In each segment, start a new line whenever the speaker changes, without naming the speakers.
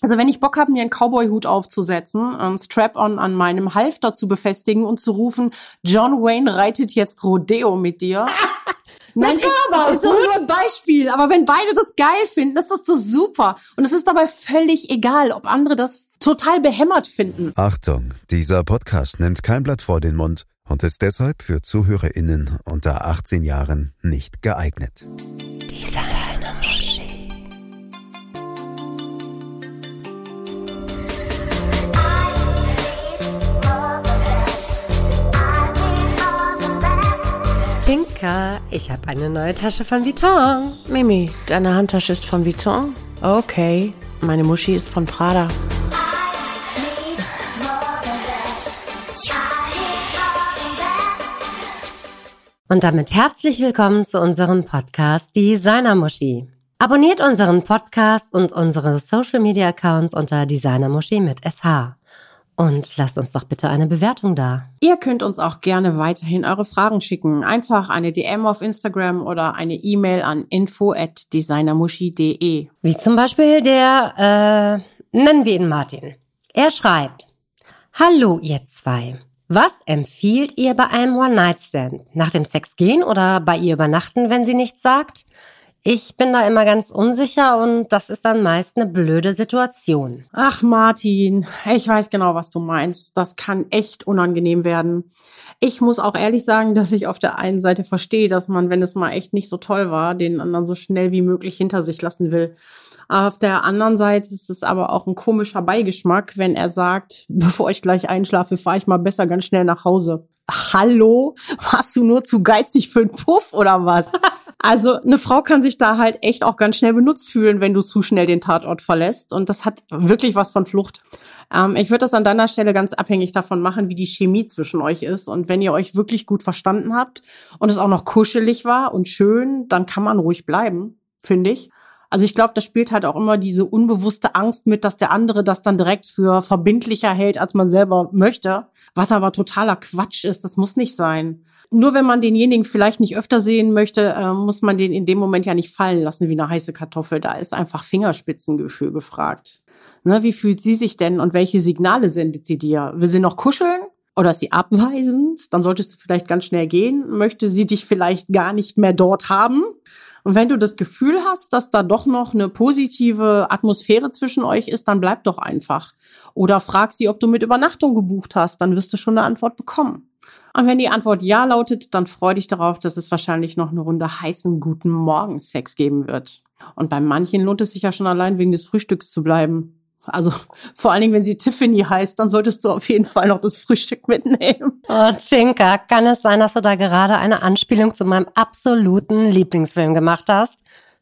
Also wenn ich Bock habe, mir einen Cowboy-Hut aufzusetzen, einen Strap-on an meinem Halfter zu befestigen und zu rufen, John Wayne reitet jetzt Rodeo mit dir. Nein, ist, ist doch nur ein Beispiel. Aber wenn beide das geil finden, ist das doch super. Und es ist dabei völlig egal, ob andere das total behämmert finden.
Achtung, dieser Podcast nimmt kein Blatt vor den Mund und ist deshalb für ZuhörerInnen unter 18 Jahren nicht geeignet.
Dieser Tinka, ich habe eine neue Tasche von Vuitton.
Mimi, deine Handtasche ist von Vuitton? Okay, meine Muschi ist von Prada.
Und damit herzlich willkommen zu unserem Podcast Designer Muschi. Abonniert unseren Podcast und unsere Social Media Accounts unter Designer Muschi mit SH. Und lasst uns doch bitte eine Bewertung da.
Ihr könnt uns auch gerne weiterhin eure Fragen schicken. Einfach eine DM auf Instagram oder eine E-Mail an info at designermuschi.de.
Wie zum Beispiel der, äh, nennen wir ihn Martin. Er schreibt, Hallo ihr zwei. Was empfiehlt ihr bei einem One-Night-Stand? Nach dem Sex gehen oder bei ihr übernachten, wenn sie nichts sagt? Ich bin da immer ganz unsicher und das ist dann meist eine blöde Situation.
Ach Martin, ich weiß genau, was du meinst. Das kann echt unangenehm werden. Ich muss auch ehrlich sagen, dass ich auf der einen Seite verstehe, dass man, wenn es mal echt nicht so toll war, den anderen so schnell wie möglich hinter sich lassen will. Auf der anderen Seite ist es aber auch ein komischer Beigeschmack, wenn er sagt, bevor ich gleich einschlafe, fahre ich mal besser ganz schnell nach Hause. Hallo? Warst du nur zu geizig für einen Puff oder was? Also eine Frau kann sich da halt echt auch ganz schnell benutzt fühlen, wenn du zu schnell den Tatort verlässt. Und das hat wirklich was von Flucht. Ähm, ich würde das an deiner Stelle ganz abhängig davon machen, wie die Chemie zwischen euch ist. Und wenn ihr euch wirklich gut verstanden habt und es auch noch kuschelig war und schön, dann kann man ruhig bleiben, finde ich. Also ich glaube, das spielt halt auch immer diese unbewusste Angst mit, dass der andere das dann direkt für verbindlicher hält, als man selber möchte. Was aber totaler Quatsch ist, das muss nicht sein. Nur wenn man denjenigen vielleicht nicht öfter sehen möchte, äh, muss man den in dem Moment ja nicht fallen lassen wie eine heiße Kartoffel. Da ist einfach Fingerspitzengefühl gefragt. Ne, wie fühlt sie sich denn und welche Signale sendet sie dir? Will sie noch kuscheln? Oder ist sie abweisend? Dann solltest du vielleicht ganz schnell gehen. Möchte sie dich vielleicht gar nicht mehr dort haben? Und wenn du das Gefühl hast, dass da doch noch eine positive Atmosphäre zwischen euch ist, dann bleib doch einfach. Oder frag sie, ob du mit Übernachtung gebucht hast, dann wirst du schon eine Antwort bekommen. Und wenn die Antwort ja lautet, dann freu dich darauf, dass es wahrscheinlich noch eine Runde heißen guten Morgensex geben wird. Und bei manchen lohnt es sich ja schon allein wegen des Frühstücks zu bleiben. Also vor allen Dingen, wenn sie Tiffany heißt, dann solltest du auf jeden Fall noch das Frühstück mitnehmen.
Oh, Chinka, kann es sein, dass du da gerade eine Anspielung zu meinem absoluten Lieblingsfilm gemacht hast?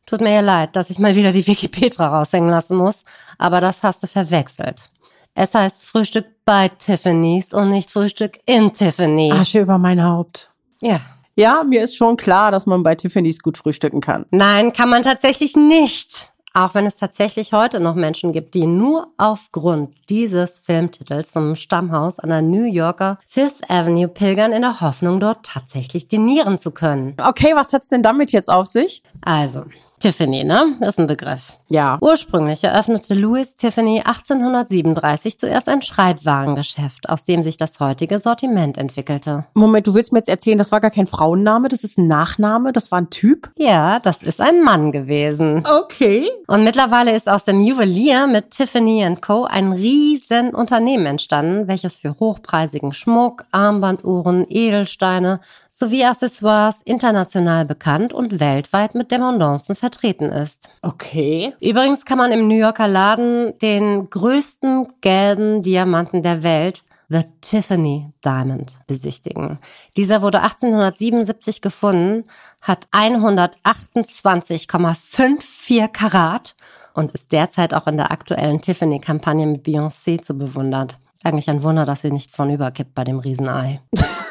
Tut mir ja leid, dass ich mal wieder die Wikipedia raushängen lassen muss, aber das hast du verwechselt. Es heißt Frühstück bei Tiffany's und nicht Frühstück in Tiffany.
Asche über mein Haupt.
Ja.
Ja, mir ist schon klar, dass man bei Tiffany's gut frühstücken kann.
Nein, kann man tatsächlich nicht. Auch wenn es tatsächlich heute noch Menschen gibt, die nur aufgrund dieses Filmtitels zum Stammhaus an der New Yorker Fifth Avenue pilgern in der Hoffnung, dort tatsächlich dinieren zu können.
Okay, was hat's denn damit jetzt auf sich?
Also, Tiffany, ne? Das ist ein Begriff.
Ja.
Ursprünglich eröffnete Louis Tiffany 1837 zuerst ein Schreibwarengeschäft, aus dem sich das heutige Sortiment entwickelte.
Moment, du willst mir jetzt erzählen, das war gar kein Frauenname, das ist ein Nachname, das war ein Typ?
Ja, das ist ein Mann gewesen.
Okay.
Und mittlerweile ist aus dem Juwelier mit Tiffany Co. ein riesen Unternehmen entstanden, welches für hochpreisigen Schmuck, Armbanduhren, Edelsteine sowie Accessoires international bekannt und weltweit mit Dependancen vertreten ist.
Okay.
Übrigens kann man im New Yorker Laden den größten gelben Diamanten der Welt, The Tiffany Diamond, besichtigen. Dieser wurde 1877 gefunden, hat 128,54 Karat und ist derzeit auch in der aktuellen Tiffany-Kampagne mit Beyoncé zu bewundern. Eigentlich ein Wunder, dass sie nicht vornüberkippt bei dem Riesenei.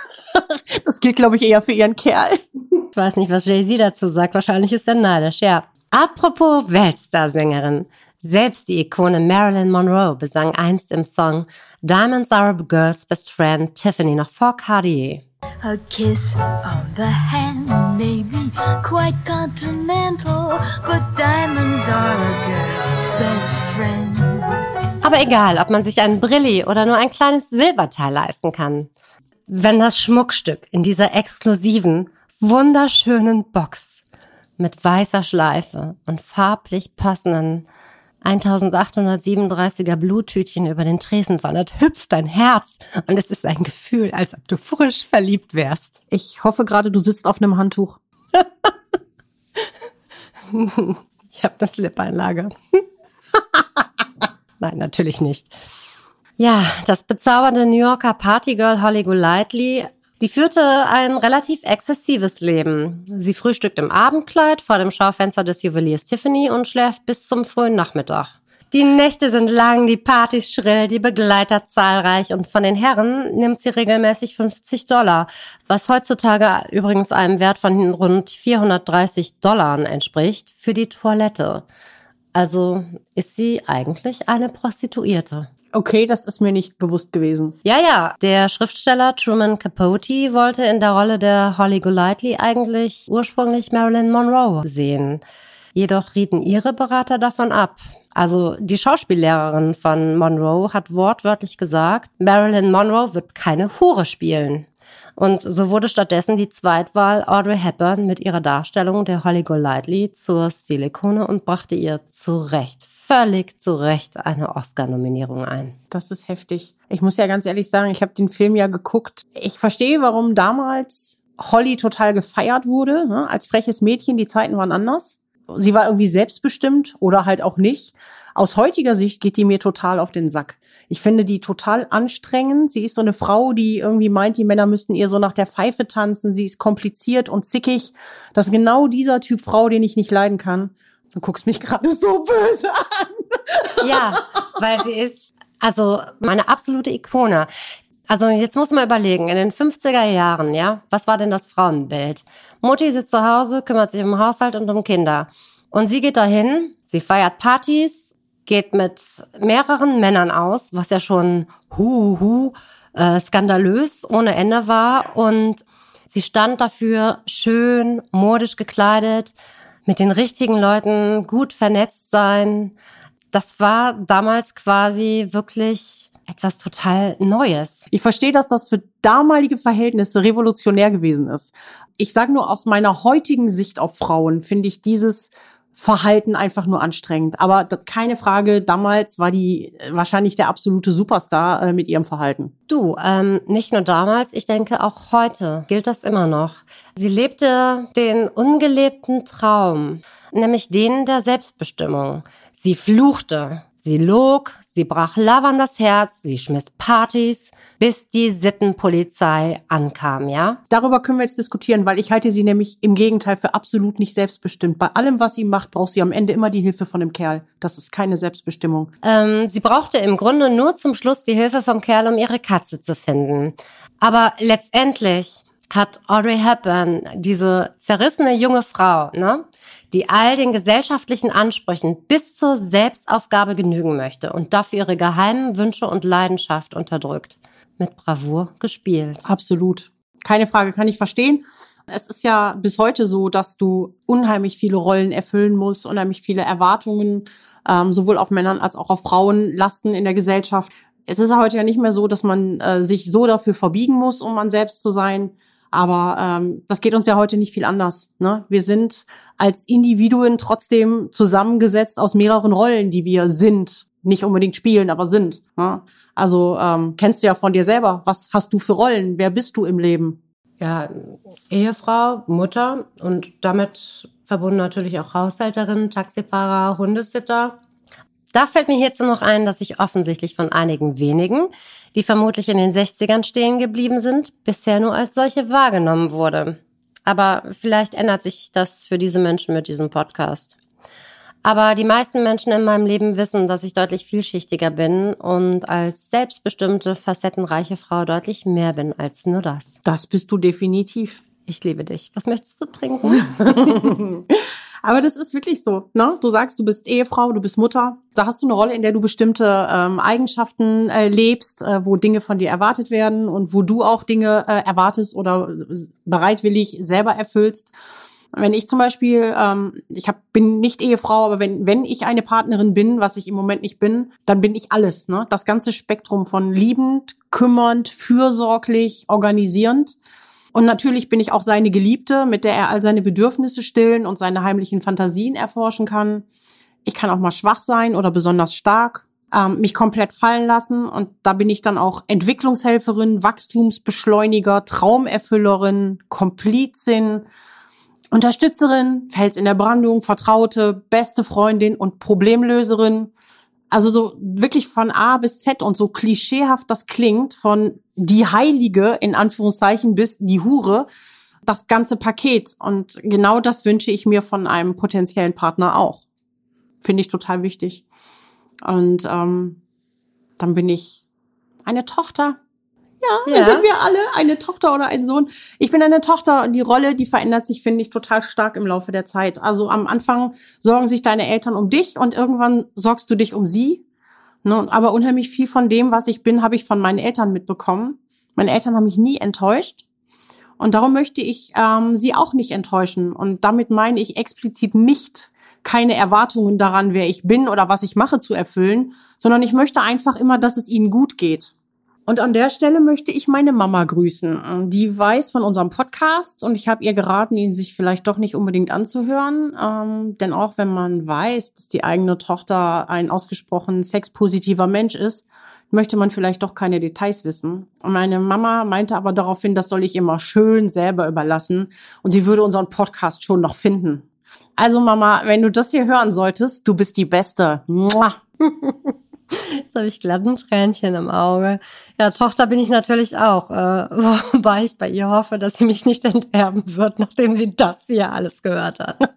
Das gilt, glaube ich, eher für ihren Kerl.
Ich weiß nicht, was Jay-Z dazu sagt. Wahrscheinlich ist er neidisch, ja. Apropos Weltstar-Sängerin. Selbst die Ikone Marilyn Monroe besang einst im Song Diamonds are a girl's best friend Tiffany noch vor Cartier.
A kiss on the hand may be quite continental, but diamonds are a girl's best friend.
Aber egal, ob man sich einen Brilli oder nur ein kleines Silberteil leisten kann. Wenn das Schmuckstück in dieser exklusiven, wunderschönen Box mit weißer Schleife und farblich passenden 1837er Bluttütchen über den Tresen wandert, hüpft dein Herz und es ist ein Gefühl, als ob du frisch verliebt wärst.
Ich hoffe gerade, du sitzt auf einem Handtuch.
Ich habe das Lipeinlager. Nein, natürlich nicht. Ja, das bezaubernde New Yorker Partygirl Holly Golightly, die führte ein relativ exzessives Leben. Sie frühstückt im Abendkleid vor dem Schaufenster des Juweliers Tiffany und schläft bis zum frühen Nachmittag. Die Nächte sind lang, die Partys schrill, die Begleiter zahlreich und von den Herren nimmt sie regelmäßig 50 Dollar, was heutzutage übrigens einem Wert von rund 430 Dollar entspricht, für die Toilette. Also ist sie eigentlich eine Prostituierte.
Okay, das ist mir nicht bewusst gewesen.
Ja, ja, der Schriftsteller Truman Capote wollte in der Rolle der Holly Golightly eigentlich ursprünglich Marilyn Monroe sehen. Jedoch rieten ihre Berater davon ab. Also die Schauspiellehrerin von Monroe hat wortwörtlich gesagt, Marilyn Monroe wird keine Hure spielen. Und so wurde stattdessen die Zweitwahl Audrey Hepburn mit ihrer Darstellung der Holly Golightly zur Stilikone und brachte ihr zu Recht, völlig zu Recht eine Oscar-Nominierung ein.
Das ist heftig. Ich muss ja ganz ehrlich sagen, ich habe den Film ja geguckt. Ich verstehe, warum damals Holly total gefeiert wurde, ne? als freches Mädchen. Die Zeiten waren anders sie war irgendwie selbstbestimmt oder halt auch nicht. Aus heutiger Sicht geht die mir total auf den Sack. Ich finde die total anstrengend. Sie ist so eine Frau, die irgendwie meint, die Männer müssten ihr so nach der Pfeife tanzen. Sie ist kompliziert und zickig. Das ist genau dieser Typ Frau, den ich nicht leiden kann. Du guckst mich gerade so böse an.
Ja, weil sie ist also meine absolute Ikone. Also jetzt muss man überlegen, in den 50er Jahren, ja, was war denn das Frauenbild? Mutti sitzt zu Hause, kümmert sich um Haushalt und um Kinder. Und sie geht dahin, sie feiert Partys, geht mit mehreren Männern aus, was ja schon hu, hu, äh, skandalös ohne Ende war. Und sie stand dafür schön, modisch gekleidet, mit den richtigen Leuten gut vernetzt sein. Das war damals quasi wirklich etwas total Neues.
Ich verstehe, dass das für damalige Verhältnisse revolutionär gewesen ist. Ich sage nur aus meiner heutigen Sicht auf Frauen finde ich dieses Verhalten einfach nur anstrengend. Aber keine Frage, damals war die äh, wahrscheinlich der absolute Superstar äh, mit ihrem Verhalten.
Du, ähm, nicht nur damals, ich denke auch heute gilt das immer noch. Sie lebte den ungelebten Traum, nämlich den der Selbstbestimmung. Sie fluchte, Sie log, sie brach Lavan das Herz, sie schmiss Partys, bis die Sittenpolizei ankam, ja?
Darüber können wir jetzt diskutieren, weil ich halte sie nämlich im Gegenteil für absolut nicht selbstbestimmt. Bei allem, was sie macht, braucht sie am Ende immer die Hilfe von dem Kerl. Das ist keine Selbstbestimmung.
Ähm, sie brauchte im Grunde nur zum Schluss die Hilfe vom Kerl, um ihre Katze zu finden. Aber letztendlich hat Audrey Hepburn, diese zerrissene junge Frau, ne, die all den gesellschaftlichen Ansprüchen bis zur Selbstaufgabe genügen möchte und dafür ihre geheimen Wünsche und Leidenschaft unterdrückt, mit Bravour gespielt.
Absolut. Keine Frage, kann ich verstehen. Es ist ja bis heute so, dass du unheimlich viele Rollen erfüllen musst, unheimlich viele Erwartungen, ähm, sowohl auf Männern als auch auf Frauen lasten in der Gesellschaft. Es ist heute ja nicht mehr so, dass man äh, sich so dafür verbiegen muss, um man selbst zu sein. Aber ähm, das geht uns ja heute nicht viel anders. Ne? Wir sind als Individuen trotzdem zusammengesetzt aus mehreren Rollen, die wir sind. Nicht unbedingt spielen, aber sind. Ne? Also ähm, kennst du ja von dir selber. Was hast du für Rollen? Wer bist du im Leben?
Ja, Ehefrau, Mutter und damit verbunden natürlich auch Haushälterin, Taxifahrer, Hundesitter. Da fällt mir hierzu noch ein, dass ich offensichtlich von einigen wenigen, die vermutlich in den 60ern stehen geblieben sind, bisher nur als solche wahrgenommen wurde. Aber vielleicht ändert sich das für diese Menschen mit diesem Podcast. Aber die meisten Menschen in meinem Leben wissen, dass ich deutlich vielschichtiger bin und als selbstbestimmte, facettenreiche Frau deutlich mehr bin als nur das.
Das bist du definitiv.
Ich liebe dich. Was möchtest du trinken?
Aber das ist wirklich so. Ne? Du sagst, du bist Ehefrau, du bist Mutter. Da hast du eine Rolle, in der du bestimmte ähm, Eigenschaften äh, lebst, äh, wo Dinge von dir erwartet werden und wo du auch Dinge äh, erwartest oder bereitwillig selber erfüllst. Wenn ich zum Beispiel, ähm, ich hab, bin nicht Ehefrau, aber wenn, wenn ich eine Partnerin bin, was ich im Moment nicht bin, dann bin ich alles. Ne? Das ganze Spektrum von liebend, kümmernd, fürsorglich, organisierend. Und natürlich bin ich auch seine Geliebte, mit der er all seine Bedürfnisse stillen und seine heimlichen Fantasien erforschen kann. Ich kann auch mal schwach sein oder besonders stark, ähm, mich komplett fallen lassen. Und da bin ich dann auch Entwicklungshelferin, Wachstumsbeschleuniger, Traumerfüllerin, Komplizin, Unterstützerin, Fels in der Brandung, Vertraute, beste Freundin und Problemlöserin. Also so wirklich von A bis Z und so klischeehaft das klingt, von die Heilige in Anführungszeichen bis die Hure, das ganze Paket. Und genau das wünsche ich mir von einem potenziellen Partner auch. Finde ich total wichtig. Und ähm, dann bin ich eine Tochter, ja,
Ja.
wir sind wir alle eine Tochter oder ein Sohn. Ich bin eine Tochter und die Rolle, die verändert sich, finde ich, total stark im Laufe der Zeit. Also am Anfang sorgen sich deine Eltern um dich und irgendwann sorgst du dich um sie. Ne? Aber unheimlich viel von dem, was ich bin, habe ich von meinen Eltern mitbekommen. Meine Eltern haben mich nie enttäuscht. Und darum möchte ich ähm, sie auch nicht enttäuschen. Und damit meine ich explizit nicht keine Erwartungen daran, wer ich bin oder was ich mache, zu erfüllen, sondern ich möchte einfach immer, dass es ihnen gut geht. Und an der Stelle möchte ich meine Mama grüßen. Die weiß von unserem Podcast und ich habe ihr geraten, ihn sich vielleicht doch nicht unbedingt anzuhören. Ähm, denn auch wenn man weiß, dass die eigene Tochter ein ausgesprochen sexpositiver Mensch ist, möchte man vielleicht doch keine Details wissen. Und meine Mama meinte aber daraufhin, das soll ich immer schön selber überlassen und sie würde unseren Podcast schon noch finden. Also Mama, wenn du das hier hören solltest, du bist die Beste. Mua.
Jetzt habe ich glatt ein Tränchen im Auge. Ja, Tochter bin ich natürlich auch. Äh, wobei ich bei ihr hoffe, dass sie mich nicht enterben wird, nachdem sie das hier alles gehört hat.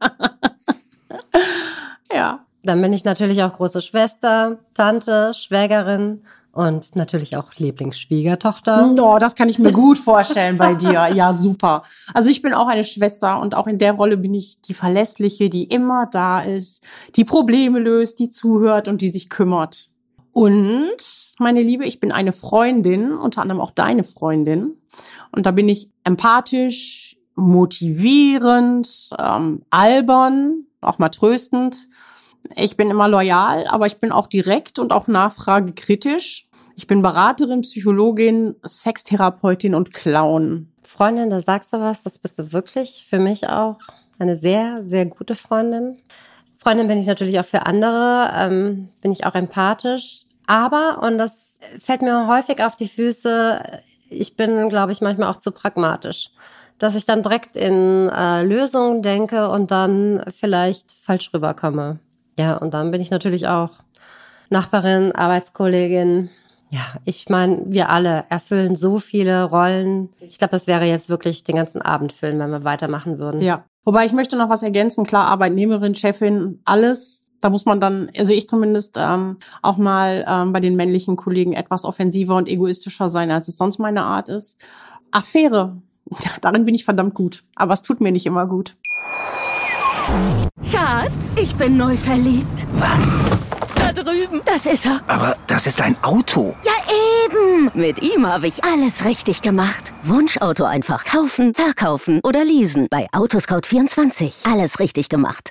Ja.
Dann bin ich natürlich auch große Schwester, Tante, Schwägerin und natürlich auch Lieblingsschwiegertochter.
No, das kann ich mir gut vorstellen bei dir. Ja, super. Also ich bin auch eine Schwester und auch in der Rolle bin ich die Verlässliche, die immer da ist, die Probleme löst, die zuhört und die sich kümmert. Und, meine Liebe, ich bin eine Freundin, unter anderem auch deine Freundin. Und da bin ich empathisch, motivierend, ähm, albern, auch mal tröstend. Ich bin immer loyal, aber ich bin auch direkt und auch nachfragekritisch. Ich bin Beraterin, Psychologin, Sextherapeutin und Clown.
Freundin, da sagst du was, das bist du wirklich. Für mich auch eine sehr, sehr gute Freundin. Freundin bin ich natürlich auch für andere, ähm, bin ich auch empathisch. Aber, und das fällt mir häufig auf die Füße, ich bin, glaube ich, manchmal auch zu pragmatisch. Dass ich dann direkt in äh, Lösungen denke und dann vielleicht falsch rüberkomme. Ja, und dann bin ich natürlich auch Nachbarin, Arbeitskollegin. Ja, ich meine, wir alle erfüllen so viele Rollen. Ich glaube, das wäre jetzt wirklich den ganzen Abend füllen, wenn wir weitermachen würden.
Ja. Wobei ich möchte noch was ergänzen. Klar, Arbeitnehmerin, Chefin, alles. Da muss man dann, also ich zumindest ähm, auch mal ähm, bei den männlichen Kollegen etwas offensiver und egoistischer sein, als es sonst meine Art ist. Affäre, ja, darin bin ich verdammt gut. Aber es tut mir nicht immer gut.
Schatz, ich bin neu verliebt.
Was?
Da drüben. Das ist er.
Aber das ist ein Auto.
Ja, eben. Mit ihm habe ich alles richtig gemacht.
Wunschauto einfach kaufen, verkaufen oder leasen. Bei Autoscout24. Alles richtig gemacht.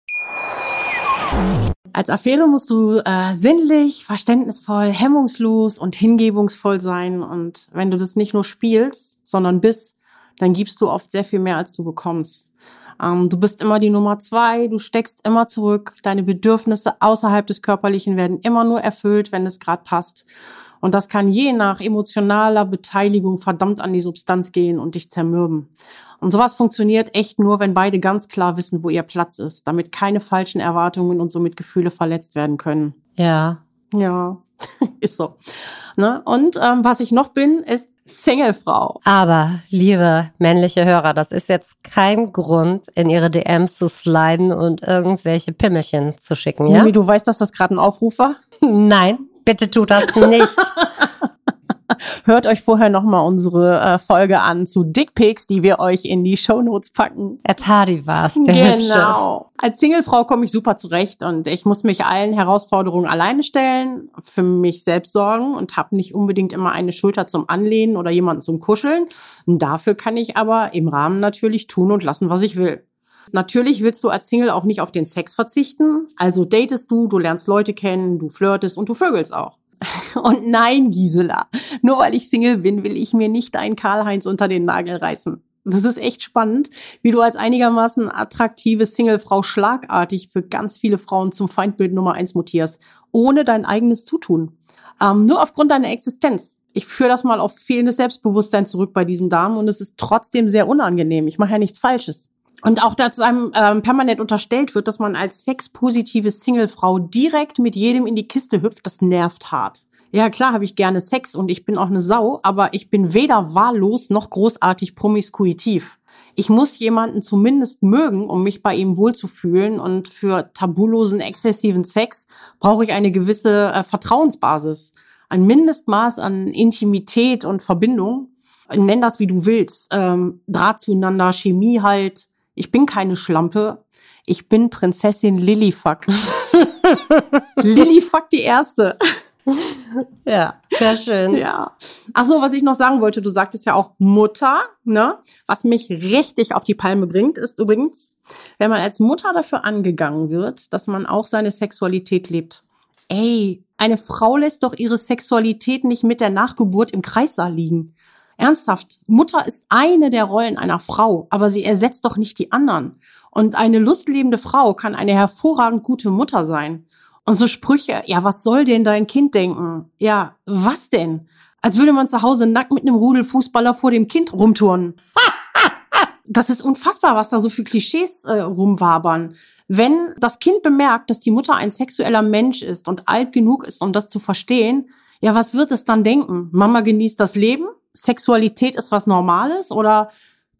Als Affäre musst du äh, sinnlich, verständnisvoll, hemmungslos und hingebungsvoll sein. Und wenn du das nicht nur spielst, sondern bist, dann gibst du oft sehr viel mehr, als du bekommst. Ähm, du bist immer die Nummer zwei, du steckst immer zurück. Deine Bedürfnisse außerhalb des Körperlichen werden immer nur erfüllt, wenn es gerade passt. Und das kann je nach emotionaler Beteiligung verdammt an die Substanz gehen und dich zermürben. Und sowas funktioniert echt nur, wenn beide ganz klar wissen, wo ihr Platz ist, damit keine falschen Erwartungen und somit Gefühle verletzt werden können.
Ja.
Ja. ist so. Ne? Und ähm, was ich noch bin, ist Singlefrau.
Aber, liebe männliche Hörer, das ist jetzt kein Grund, in ihre DMs zu sliden und irgendwelche Pimmelchen zu schicken, ja?
Mimi, du weißt, dass das gerade ein Aufruf war?
Nein, bitte tu das nicht.
Hört euch vorher nochmal unsere äh, Folge an zu Dickpics, die wir euch in die Shownotes packen.
Der Tadi war's, der Hübsche.
Genau. Als Singlefrau komme ich super zurecht und ich muss mich allen Herausforderungen alleine stellen, für mich selbst sorgen und habe nicht unbedingt immer eine Schulter zum Anlehnen oder jemanden zum Kuscheln. Und dafür kann ich aber im Rahmen natürlich tun und lassen, was ich will. Natürlich willst du als Single auch nicht auf den Sex verzichten. Also datest du, du lernst Leute kennen, du flirtest und du vögelst auch. Und nein, Gisela, nur weil ich Single bin, will ich mir nicht einen Karl-Heinz unter den Nagel reißen. Das ist echt spannend, wie du als einigermaßen attraktive Singlefrau schlagartig für ganz viele Frauen zum Feindbild Nummer eins mutierst, ohne dein eigenes Zutun. Ähm, nur aufgrund deiner Existenz. Ich führe das mal auf fehlendes Selbstbewusstsein zurück bei diesen Damen und es ist trotzdem sehr unangenehm. Ich mache ja nichts Falsches. Und auch, dass einem ähm, permanent unterstellt wird, dass man als sexpositive Singlefrau direkt mit jedem in die Kiste hüpft, das nervt hart. Ja, klar habe ich gerne Sex und ich bin auch eine Sau, aber ich bin weder wahllos noch großartig promiskuitiv. Ich muss jemanden zumindest mögen, um mich bei ihm wohlzufühlen. Und für tabulosen, exzessiven Sex brauche ich eine gewisse äh, Vertrauensbasis. Ein Mindestmaß an Intimität und Verbindung. Nenn das, wie du willst. Ähm, Draht zueinander, Chemie halt, ich bin keine Schlampe. Ich bin Prinzessin Lillifuck. Lillifuck die Erste.
Ja, sehr schön.
Ja. Ach so, was ich noch sagen wollte, du sagtest ja auch Mutter, ne? Was mich richtig auf die Palme bringt, ist übrigens, wenn man als Mutter dafür angegangen wird, dass man auch seine Sexualität lebt. Ey, eine Frau lässt doch ihre Sexualität nicht mit der Nachgeburt im Kreissaal liegen. Ernsthaft, Mutter ist eine der Rollen einer Frau, aber sie ersetzt doch nicht die anderen. Und eine lustlebende Frau kann eine hervorragend gute Mutter sein. Und so Sprüche, ja, was soll denn dein Kind denken? Ja, was denn? Als würde man zu Hause nackt mit einem Rudel Fußballer vor dem Kind rumturnen. Das ist unfassbar, was da so für Klischees äh, rumwabern. Wenn das Kind bemerkt, dass die Mutter ein sexueller Mensch ist und alt genug ist, um das zu verstehen, ja, was wird es dann denken? Mama genießt das Leben? Sexualität ist was Normales oder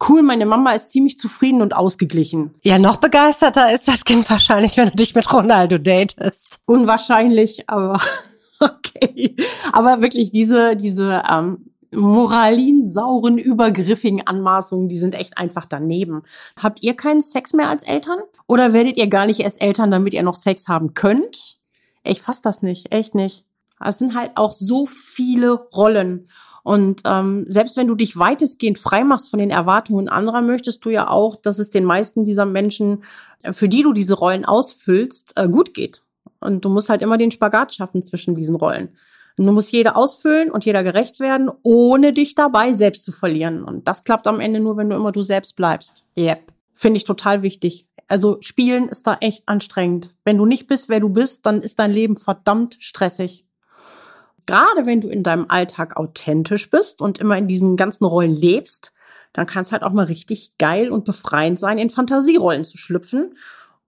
cool, meine Mama ist ziemlich zufrieden und ausgeglichen.
Ja, noch begeisterter ist das Kind wahrscheinlich, wenn du dich mit Ronaldo datest.
Unwahrscheinlich, aber okay. Aber wirklich diese, diese ähm, moralinsauren, übergriffigen Anmaßungen, die sind echt einfach daneben. Habt ihr keinen Sex mehr als Eltern? Oder werdet ihr gar nicht erst Eltern, damit ihr noch Sex haben könnt? Ich fass das nicht, echt nicht. Es sind halt auch so viele Rollen. Und ähm, selbst wenn du dich weitestgehend frei machst von den Erwartungen anderer, möchtest du ja auch, dass es den meisten dieser Menschen, äh, für die du diese Rollen ausfüllst, äh, gut geht. Und du musst halt immer den Spagat schaffen zwischen diesen Rollen. Und du musst jeder ausfüllen und jeder gerecht werden, ohne dich dabei selbst zu verlieren. Und das klappt am Ende nur, wenn du immer du selbst bleibst.
Yep.
Finde ich total wichtig. Also spielen ist da echt anstrengend. Wenn du nicht bist, wer du bist, dann ist dein Leben verdammt stressig gerade wenn du in deinem Alltag authentisch bist und immer in diesen ganzen Rollen lebst, dann kann es halt auch mal richtig geil und befreiend sein, in Fantasierollen zu schlüpfen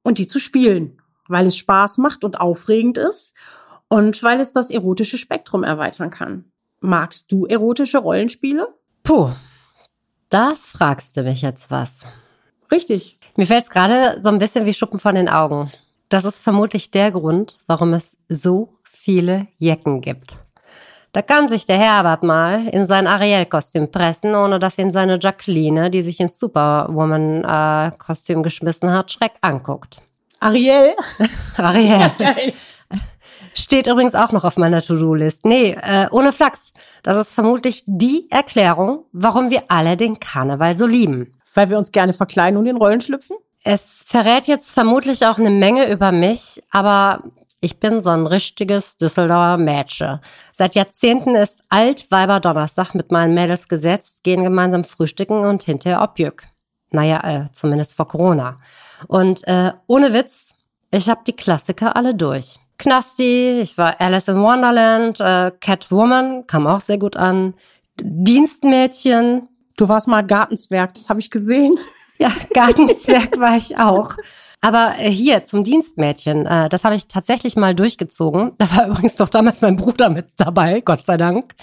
und die zu spielen, weil es Spaß macht und aufregend ist und weil es das erotische Spektrum erweitern kann. Magst du erotische Rollenspiele?
Puh, da fragst du mich jetzt was.
Richtig.
Mir fällt es gerade so ein bisschen wie Schuppen von den Augen. Das ist vermutlich der Grund, warum es so viele Jecken gibt. Da kann sich der Herbert mal in sein Ariel-Kostüm pressen, ohne dass ihn seine Jacqueline, die sich ins Superwoman-Kostüm geschmissen hat, schreck anguckt.
Ariel?
Ariel. Steht übrigens auch noch auf meiner To-Do-List. Nee, äh, ohne Flachs. Das ist vermutlich die Erklärung, warum wir alle den Karneval so lieben.
Weil wir uns gerne verkleiden und in Rollen schlüpfen?
Es verrät jetzt vermutlich auch eine Menge über mich, aber ich bin so ein richtiges Düsseldorfer Mädchen. Seit Jahrzehnten ist Altweiber Donnerstag mit meinen Mädels gesetzt, gehen gemeinsam frühstücken und hinterher Objück. Naja, äh, zumindest vor Corona. Und äh, ohne Witz, ich habe die Klassiker alle durch. Knasti, ich war Alice in Wonderland, äh, Catwoman, kam auch sehr gut an. Dienstmädchen.
Du warst mal Gartenzwerg, das habe ich gesehen.
Ja, Gartenzwerg war ich auch. Aber äh, hier zum Dienstmädchen, äh, das habe ich tatsächlich mal durchgezogen. Da war übrigens doch damals mein Bruder mit dabei, Gott sei Dank.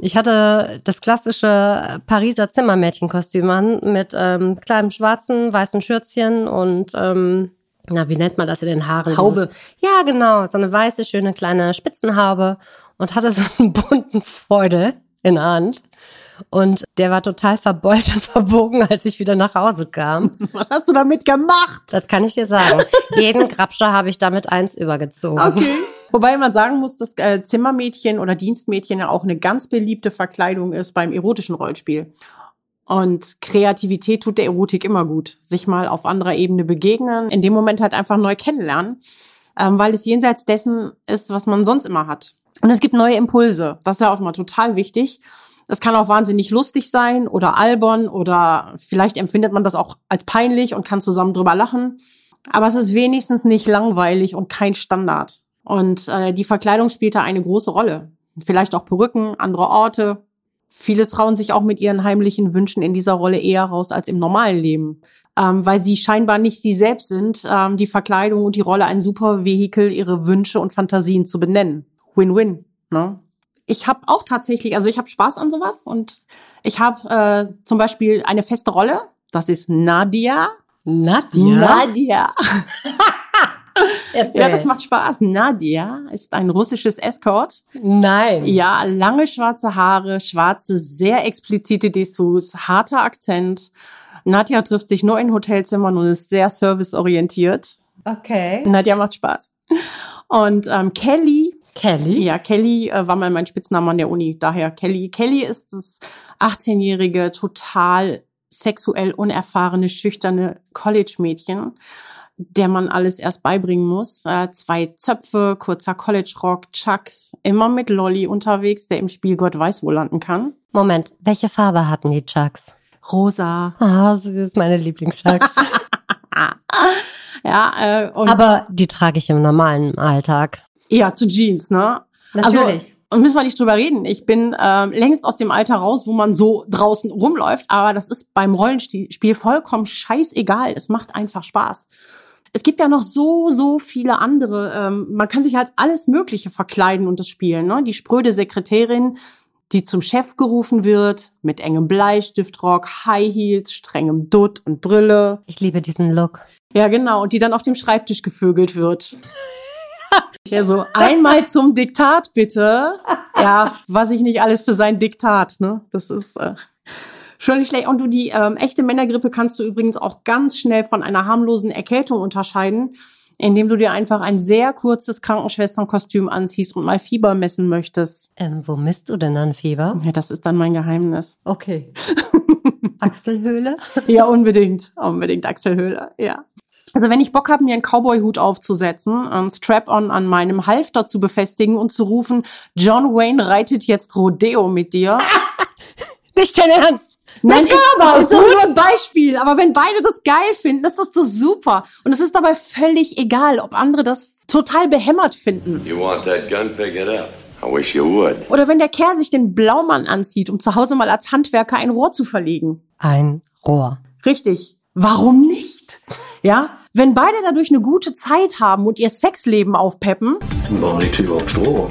Ich hatte das klassische Pariser Zimmermädchenkostüm an mit ähm, kleinem schwarzen, weißen Schürzchen und ähm, na, wie nennt man das in den Haaren?
Haube.
Dieses, ja, genau, so eine weiße, schöne kleine Spitzenhaube und hatte so einen bunten Feudel in der Hand. Und der war total verbeult und verbogen, als ich wieder nach Hause kam.
Was hast du damit gemacht?
Das kann ich dir sagen. Jeden Grabscher habe ich damit eins übergezogen.
Okay. Wobei man sagen muss, dass äh, Zimmermädchen oder Dienstmädchen ja auch eine ganz beliebte Verkleidung ist beim erotischen Rollenspiel. Und Kreativität tut der Erotik immer gut. Sich mal auf anderer Ebene begegnen, in dem Moment halt einfach neu kennenlernen, ähm, weil es jenseits dessen ist, was man sonst immer hat. Und es gibt neue Impulse. Das ist ja auch mal total wichtig. Das kann auch wahnsinnig lustig sein oder albern oder vielleicht empfindet man das auch als peinlich und kann zusammen drüber lachen. Aber es ist wenigstens nicht langweilig und kein Standard. Und äh, die Verkleidung spielt da eine große Rolle. Vielleicht auch Perücken, andere Orte. Viele trauen sich auch mit ihren heimlichen Wünschen in dieser Rolle eher raus als im normalen Leben, ähm, weil sie scheinbar nicht sie selbst sind. Ähm, die Verkleidung und die Rolle ein super Vehikel, ihre Wünsche und Fantasien zu benennen. Win-win. Ne? Ich habe auch tatsächlich, also ich habe Spaß an sowas und ich habe äh, zum Beispiel eine feste Rolle. Das ist Nadia.
Nadia?
Nadia. ja, das macht Spaß. Nadia ist ein russisches Escort.
Nein.
Ja, lange schwarze Haare, schwarze, sehr explizite Dessous, harter Akzent. Nadja trifft sich nur in Hotelzimmern und ist sehr serviceorientiert.
Okay.
Nadja macht Spaß. Und ähm, Kelly
Kelly?
Ja, Kelly äh, war mal mein Spitzname an der Uni, daher Kelly. Kelly ist das 18-jährige, total sexuell unerfahrene, schüchterne College-Mädchen, der man alles erst beibringen muss. Äh, zwei Zöpfe, kurzer College-Rock, Chucks, immer mit Lolly unterwegs, der im Spiel Gott weiß wo landen kann.
Moment, welche Farbe hatten die Chucks?
Rosa.
Ah, süß, meine Lieblingschucks.
ja, äh, und
Aber die trage ich im normalen Alltag.
Ja, zu Jeans, ne?
Natürlich.
Also, und müssen wir nicht drüber reden. Ich bin ähm, längst aus dem Alter raus, wo man so draußen rumläuft, aber das ist beim Rollenspiel vollkommen scheißegal. Es macht einfach Spaß. Es gibt ja noch so, so viele andere. Ähm, man kann sich als alles Mögliche verkleiden und das spielen. Ne? Die spröde Sekretärin, die zum Chef gerufen wird, mit engem Bleistiftrock, High Heels, strengem Dutt und Brille.
Ich liebe diesen Look.
Ja, genau. Und die dann auf dem Schreibtisch gevögelt wird. Ja, so einmal zum Diktat bitte. Ja, was ich nicht alles für sein Diktat, ne? Das ist äh, schon nicht schlecht. Und du, die ähm, echte Männergrippe kannst du übrigens auch ganz schnell von einer harmlosen Erkältung unterscheiden, indem du dir einfach ein sehr kurzes Krankenschwesternkostüm anziehst und mal Fieber messen möchtest.
Ähm, wo misst du denn dann Fieber?
Ja, das ist dann mein Geheimnis.
Okay. Achselhöhle?
Ja, unbedingt. Unbedingt Achselhöhle, ja. Also wenn ich Bock habe, mir einen Cowboy-Hut aufzusetzen, einen Strap-on an meinem Halfter zu befestigen und zu rufen, John Wayne reitet jetzt Rodeo mit dir.
Nicht dein Ernst?
Nein, ist, ist doch nur ein Beispiel. Aber wenn beide das geil finden, ist das doch super. Und es ist dabei völlig egal, ob andere das total behämmert finden.
You want that gun, pick it up. I wish you would.
Oder wenn der Kerl sich den Blaumann anzieht, um zu Hause mal als Handwerker ein Rohr zu verlegen.
Ein Rohr.
Richtig. Warum nicht? Ja, wenn beide dadurch eine gute Zeit haben und ihr Sexleben aufpeppen.
Warum liegt hier überhaupt Stroh?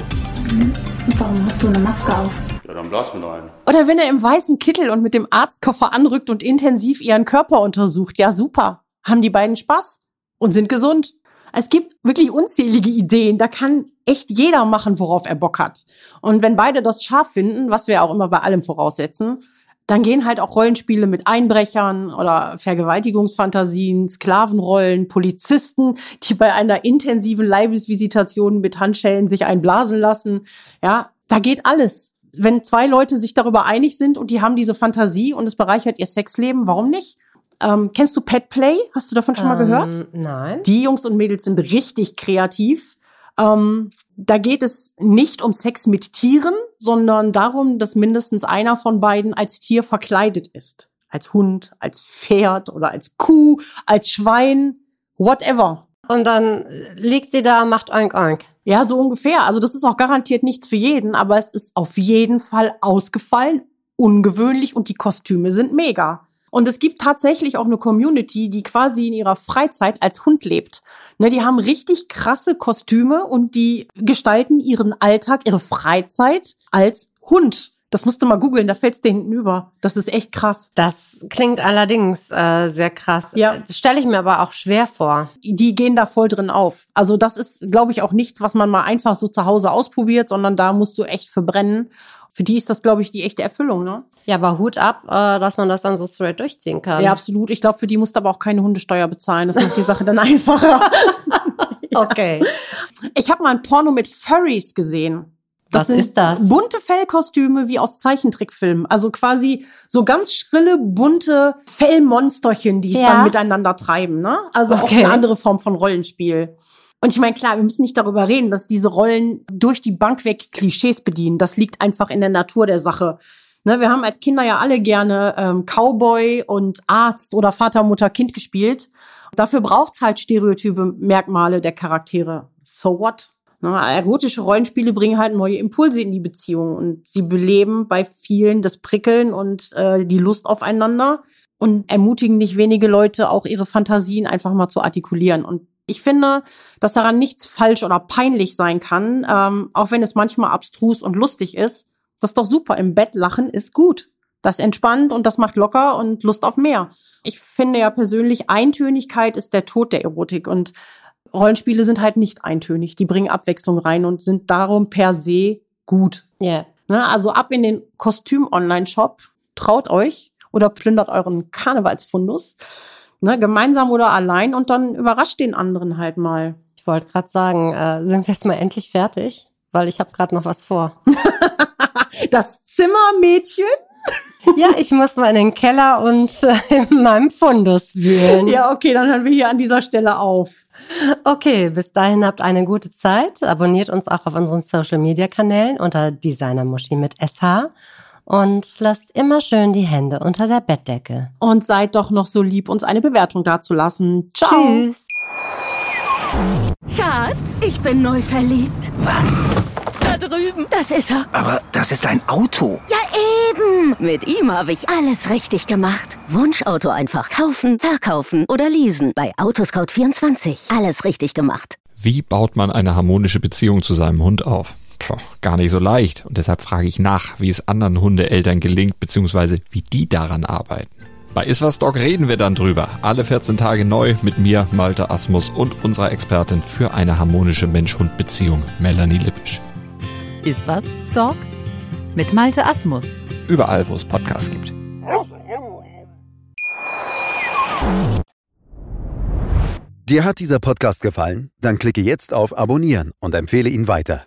Warum hast du eine Maske auf?
Ja, dann blas mir rein.
Oder wenn er im weißen Kittel und mit dem Arztkoffer anrückt und intensiv ihren Körper untersucht. Ja, super. Haben die beiden Spaß und sind gesund. Es gibt wirklich unzählige Ideen. Da kann echt jeder machen, worauf er Bock hat. Und wenn beide das scharf finden, was wir auch immer bei allem voraussetzen, dann gehen halt auch Rollenspiele mit Einbrechern oder Vergewaltigungsfantasien, Sklavenrollen, Polizisten, die bei einer intensiven Leibesvisitation mit Handschellen sich einblasen lassen. Ja, da geht alles. Wenn zwei Leute sich darüber einig sind und die haben diese Fantasie und es bereichert ihr Sexleben, warum nicht? Ähm, kennst du Pet Play? Hast du davon schon mal gehört?
Ähm, nein.
Die Jungs und Mädels sind richtig kreativ. Ähm, da geht es nicht um Sex mit Tieren, sondern darum, dass mindestens einer von beiden als Tier verkleidet ist. Als Hund, als Pferd oder als Kuh, als Schwein, whatever.
Und dann liegt sie da, macht oink oink.
Ja, so ungefähr. Also das ist auch garantiert nichts für jeden, aber es ist auf jeden Fall ausgefallen, ungewöhnlich und die Kostüme sind mega. Und es gibt tatsächlich auch eine Community, die quasi in ihrer Freizeit als Hund lebt. Ne, die haben richtig krasse Kostüme und die gestalten ihren Alltag, ihre Freizeit als Hund. Das musst du mal googeln, da fällt's dir hinten über. Das ist echt krass.
Das klingt allerdings äh, sehr krass.
Ja.
Das stelle ich mir aber auch schwer vor.
Die gehen da voll drin auf. Also das ist, glaube ich, auch nichts, was man mal einfach so zu Hause ausprobiert, sondern da musst du echt verbrennen. Für die ist das, glaube ich, die echte Erfüllung, ne?
Ja, aber Hut ab, äh, dass man das dann so straight durchziehen kann.
Ja, absolut. Ich glaube, für die musst du aber auch keine Hundesteuer bezahlen. Das macht die Sache dann einfacher.
Okay.
Ich habe mal ein Porno mit Furries gesehen.
Was ist das?
Bunte Fellkostüme wie aus Zeichentrickfilmen. Also quasi so ganz schrille, bunte Fellmonsterchen, die es
Ja.
dann miteinander treiben. Ne? Also auch
Okay.
eine andere Form von Rollenspiel. Und ich meine, klar, wir müssen nicht darüber reden, dass diese Rollen durch die Bank weg Klischees bedienen. Das liegt einfach in der Natur der Sache. Ne, wir haben als Kinder ja alle gerne ähm, Cowboy und Arzt oder Vater, Mutter, Kind gespielt. Dafür braucht's halt stereotype Merkmale der Charaktere. So what? Ne, erotische Rollenspiele bringen halt neue Impulse in die Beziehung und sie beleben bei vielen das Prickeln und äh, die Lust aufeinander und ermutigen nicht wenige Leute auch ihre Fantasien einfach mal zu artikulieren. Und ich finde, dass daran nichts falsch oder peinlich sein kann, ähm, auch wenn es manchmal abstrus und lustig ist. Das ist doch super. Im Bett lachen ist gut. Das entspannt und das macht locker und Lust auf mehr. Ich finde ja persönlich, Eintönigkeit ist der Tod der Erotik und Rollenspiele sind halt nicht eintönig. Die bringen Abwechslung rein und sind darum per se gut.
Ja.
Ne? Also ab in den Kostüm-Online-Shop, traut euch oder plündert euren Karnevalsfundus, ne? gemeinsam oder allein und dann überrascht den anderen halt mal.
Ich wollte gerade sagen, äh, sind wir jetzt mal endlich fertig? Weil ich habe gerade noch was vor.
Das Zimmermädchen?
ja, ich muss mal in den Keller und äh, in meinem Fundus wühlen.
Ja, okay, dann hören wir hier an dieser Stelle auf.
Okay, bis dahin habt eine gute Zeit. Abonniert uns auch auf unseren Social Media Kanälen unter Designermuschi mit SH und lasst immer schön die Hände unter der Bettdecke.
Und seid doch noch so lieb, uns eine Bewertung dazulassen. Ciao.
Tschüss.
Schatz, ich bin neu verliebt.
Was?
Da drüben. Das ist er.
Aber das ist ein Auto.
Ja, eben. Mit ihm habe ich alles richtig gemacht.
Wunschauto einfach kaufen, verkaufen oder leasen. Bei Autoscout24. Alles richtig gemacht.
Wie baut man eine harmonische Beziehung zu seinem Hund auf? Puh, gar nicht so leicht. Und deshalb frage ich nach, wie es anderen Hundeeltern gelingt, beziehungsweise wie die daran arbeiten. Bei Iswas Dog reden wir dann drüber. Alle 14 Tage neu mit mir, Malte Asmus und unserer Expertin für eine harmonische Mensch-Hund-Beziehung, Melanie Lippisch.
Ist was, Dog? Mit Malte Asmus.
Überall, wo es Podcasts gibt.
Dir hat dieser Podcast gefallen? Dann klicke jetzt auf Abonnieren und empfehle ihn weiter.